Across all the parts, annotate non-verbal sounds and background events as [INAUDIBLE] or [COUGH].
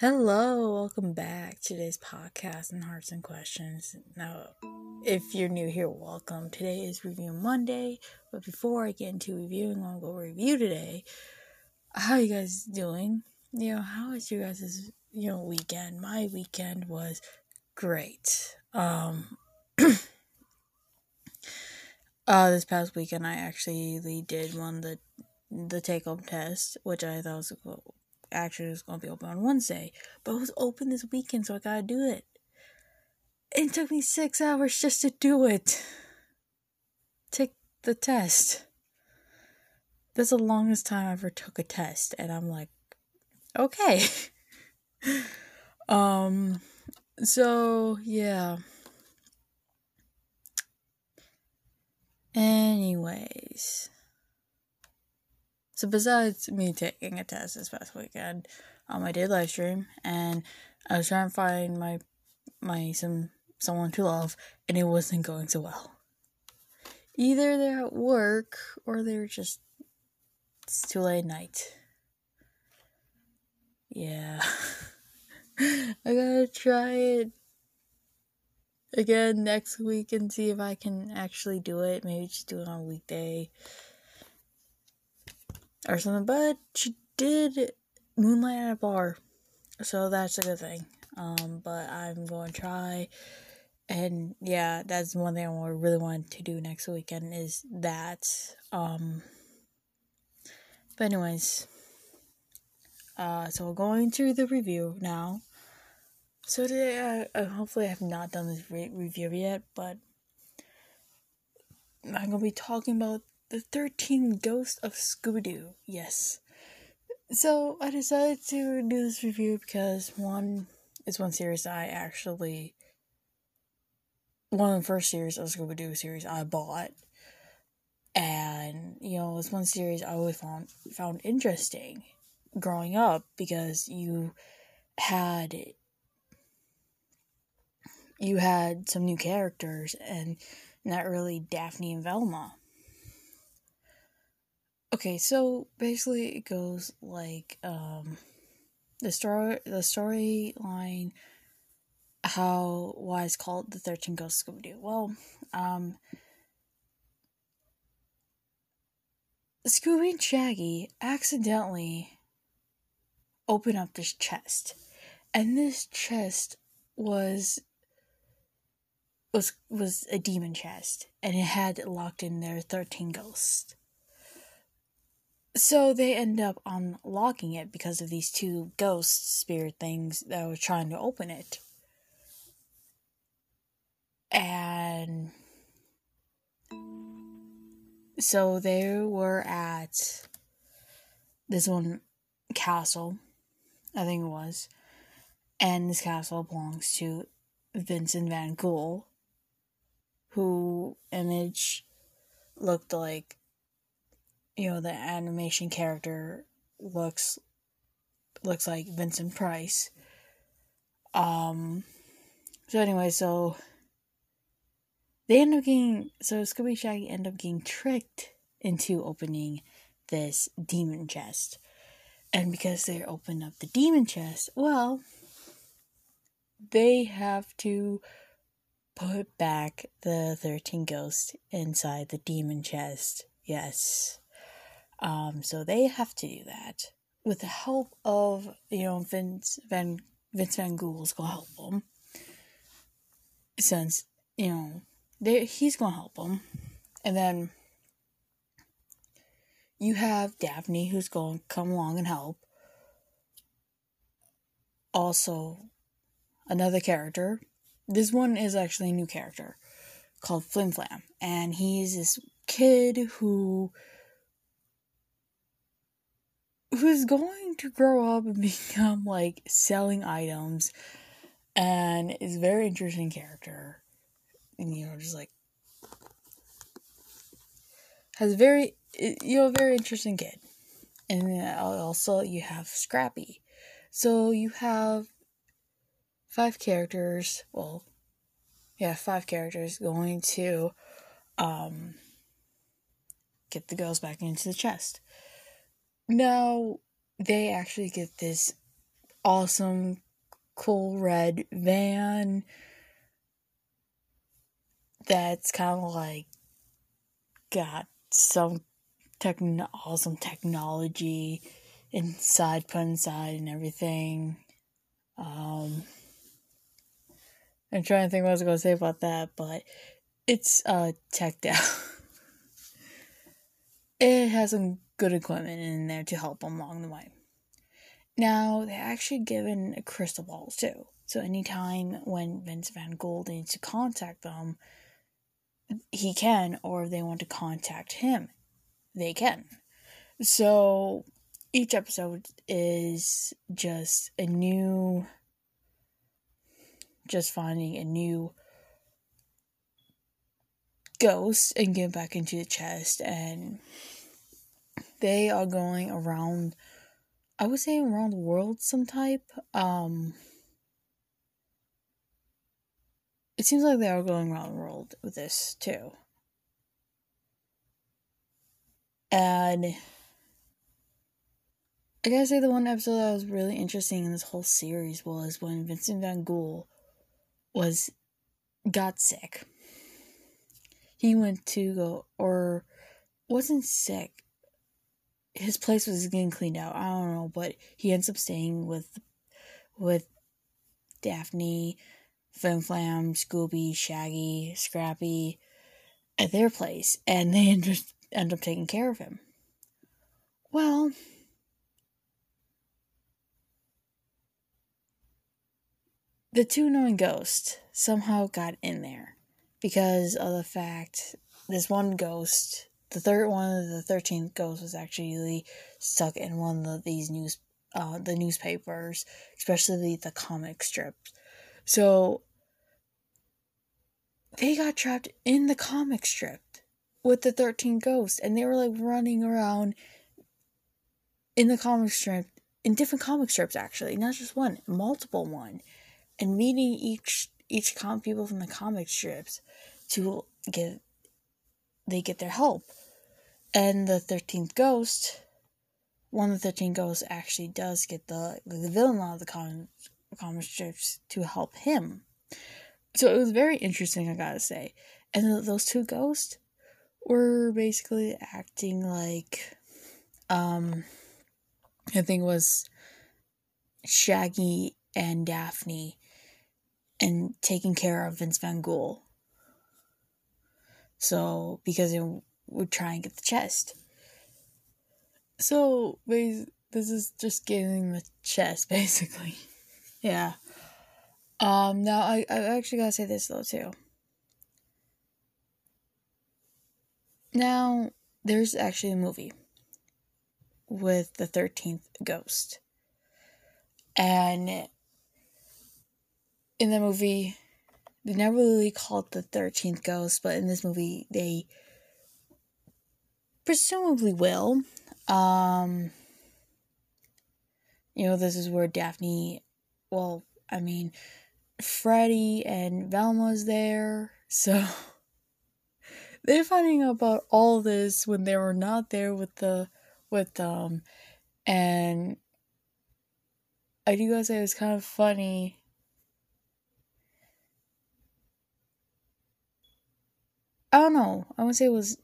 Hello, welcome back to today's podcast and Hearts and Questions. Now, if you're new here, welcome. Today is Review Monday, but before I get into reviewing, I'll go review today. How you guys doing? You know, how was your guys' you know weekend? My weekend was great. Um, [CLEARS THROAT] uh, this past weekend I actually did one the the take home test, which I thought was actually was gonna be open on Wednesday, but it was open this weekend, so I gotta do it. It took me six hours just to do it. Take the test. That's the longest time I ever took a test, and I'm like, okay. [LAUGHS] um, so yeah. Anyways. So besides me taking a test this past weekend, um, I did live stream and I was trying to find my my some someone to love, and it wasn't going so well. Either they're at work or they're just it's too late night. Yeah, [LAUGHS] I gotta try it again next week and see if I can actually do it. Maybe just do it on a weekday or something. But she did moonlight at a bar, so that's a good thing. Um, but I'm going to try, and yeah, that's one thing I really want to do next weekend is that. Um, but anyways, uh, so we're going through the review now. So today, I, I hopefully I have not done this re- review yet, but I'm gonna be talking about the 13 Ghosts of Scooby Doo. Yes. So I decided to do this review because one is one series I actually one of the first series of Scooby Doo series I bought. And, you know, it's one series I always found found interesting growing up because you had you had some new characters and not really Daphne and Velma. Okay, so basically it goes like um the story the storyline how why it's called the 13 Ghosts of Scooby Doo. Well, um Scooby and Shaggy accidentally open up this chest. And this chest was was was a demon chest and it had locked in there 13 ghosts. So they end up unlocking it because of these two ghost spirit things that were trying to open it. And so they were at this one castle, I think it was. And this castle belongs to Vincent Van Ghoul, who image looked like you know the animation character looks looks like Vincent Price. Um so anyway, so they end up getting so Scooby Shaggy end up getting tricked into opening this demon chest. And because they open up the demon chest, well, they have to put back the 13 ghosts inside the demon chest. Yes. Um, so they have to do that with the help of you know Vince Van Vince Van Ghoul's gonna help them. Since you know they he's gonna help them, and then you have Daphne who's to come along and help. Also, another character. This one is actually a new character called Flim Flam, and he's this kid who who's going to grow up and [LAUGHS] become like selling items and is a very interesting character and you know just like has very you know very interesting kid. And also you have scrappy. So you have five characters well yeah five characters going to um get the girls back into the chest now, they actually get this awesome, cool red van that's kind of like got some techno- awesome technology inside, put inside, and everything. Um, I'm trying to think what I was going to say about that, but it's uh teched out. [LAUGHS] it has some good equipment in there to help them along the way. Now, they're actually given crystal balls too. So anytime when Vince Van Ghoul needs to contact them, he can, or if they want to contact him, they can. So each episode is just a new, just finding a new ghost and get back into the chest, and they are going around. I would say around the world, some type. Um, it seems like they are going around the world with this too. And I gotta say, the one episode that was really interesting in this whole series was when Vincent Van Ghoul was got sick. He went to go, or wasn't sick. His place was getting cleaned out. I don't know, but he ends up staying with with Daphne Flim Flam, Scooby, Shaggy, Scrappy at their place, and they [LAUGHS] end up, end up taking care of him. Well, the two knowing ghosts somehow got in there because of the fact this one ghost, the third one of the thirteenth ghost, was actually stuck in one of these news, uh, the newspapers, especially the comic strips. So they got trapped in the comic strip with the 13 ghosts and they were like running around in the comic strip in different comic strips actually not just one multiple one and meeting each each com people from the comic strips to get they get their help and the 13th ghost one of the 13 ghosts actually does get the the villain out of the comic, comic strips to help him so it was very interesting, I gotta say. And those two ghosts were basically acting like, um, I think it was Shaggy and Daphne and taking care of Vince Van Ghoul. So, because they would try and get the chest. So, this is just getting the chest, [LAUGHS] basically. yeah. Um, now I, I actually gotta say this though too. Now, there's actually a movie with the 13th ghost. And in the movie, they never really called the 13th ghost, but in this movie, they presumably will. Um, you know, this is where Daphne, well, I mean, Freddy and Velma's there. So [LAUGHS] they're finding out about all this when they were not there with the with them. And I do gotta say it was kind of funny. I don't know. I would say it was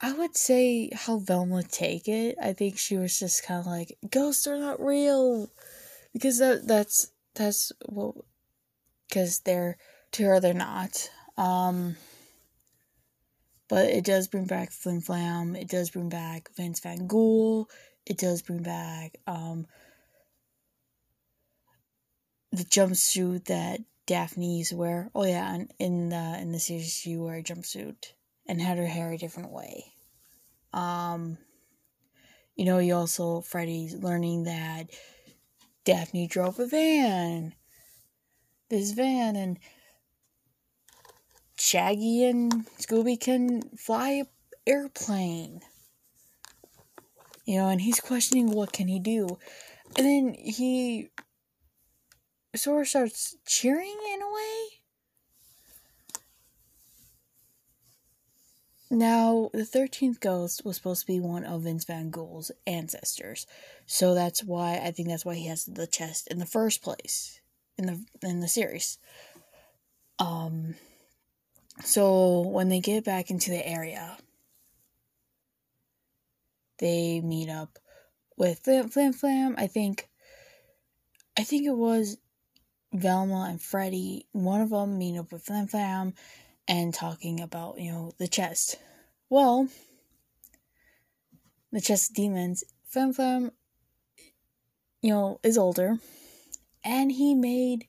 I would say how Velma take it. I think she was just kind of like ghosts are not real because that that's that's what because they're to her they're not um but it does bring back Flim Flam. It does bring back Vince Van Ghoul. It does bring back um, the jumpsuit that Daphne used to wear. Oh yeah, and in the in the series she wore a jumpsuit and had her hair a different way. Um, you know, you also Freddy's learning that Daphne drove a van. This van and Shaggy and Scooby can fly an airplane. You know, and he's questioning what can he do. And then he sort of starts cheering in a way. Now, the 13th ghost was supposed to be one of Vince Van Ghoul's ancestors. So that's why I think that's why he has the chest in the first place in the in the series. Um so when they get back into the area, they meet up with Flam Flam Flam. I think I think it was Velma and Freddy. One of them meeting up with Flam Flam and talking about, you know, the chest. Well, the chest demons, Flam Flam, you know, is older, and he made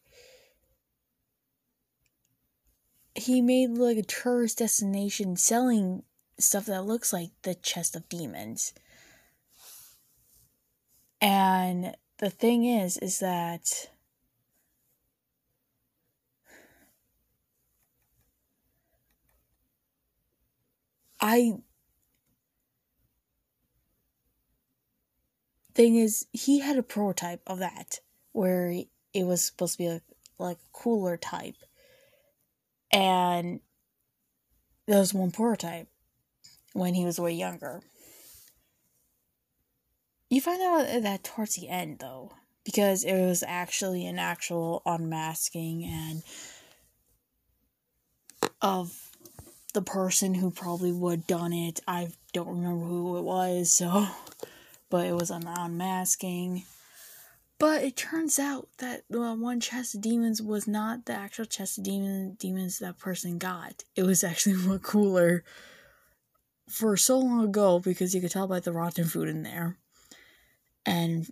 he made like a tourist destination selling stuff that looks like the chest of demons. And the thing is, is that I thing is he had a prototype of that where it was supposed to be like, like a cooler type. And there was one prototype when he was way younger. You find out that towards the end though because it was actually an actual unmasking and of the person who probably would done it. I don't remember who it was, so but it was an unmasking. But it turns out that the one chest of demons was not the actual chest of demon demons that person got. It was actually [LAUGHS] more cooler for so long ago because you could tell by the rotten food in there. And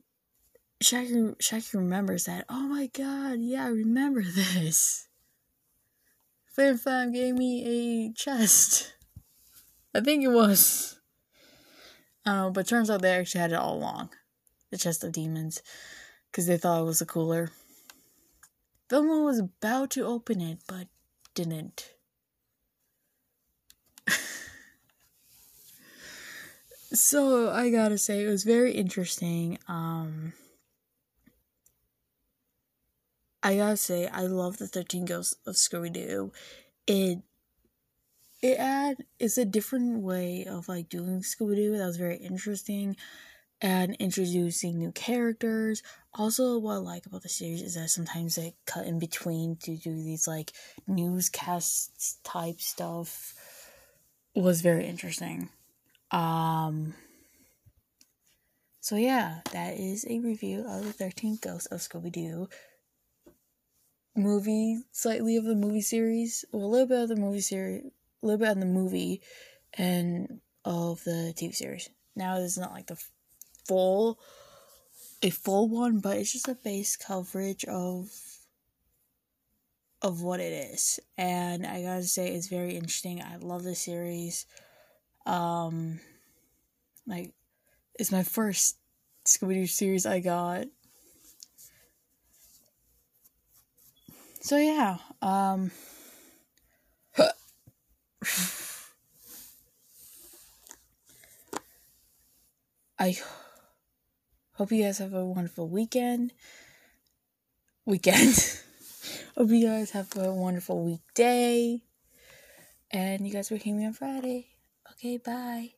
Shaggy Shaggy remembers that. Oh my god, yeah, I remember [LAUGHS] this. Fan Fam gave me a chest. I think it was. Know, but turns out they actually had it all along. The chest of demons. Because they thought it was a cooler. Velma was about to open it, but didn't. [LAUGHS] so I gotta say, it was very interesting. Um, I gotta say, I love the Thirteen Ghosts of Scooby Doo. It it add is a different way of like doing Scooby Doo that was very interesting and introducing new characters. Also, what I like about the series is that sometimes they cut in between to do these like newscasts type stuff. was very interesting. Um. So yeah, that is a review of the Thirteen Ghost of Scooby Doo movie slightly of the movie series, well, a little bit of the movie series, a little bit of the movie, and of the TV series. Now it's not like the full, a full one, but it's just a base coverage of of what it is, and I gotta say it's very interesting. I love the series. Um, like it's my first Scooby Doo series I got So yeah, um [SIGHS] I hope you guys have a wonderful weekend. Weekend. [LAUGHS] hope you guys have a wonderful weekday. And you guys will hear me on Friday. Okay, bye.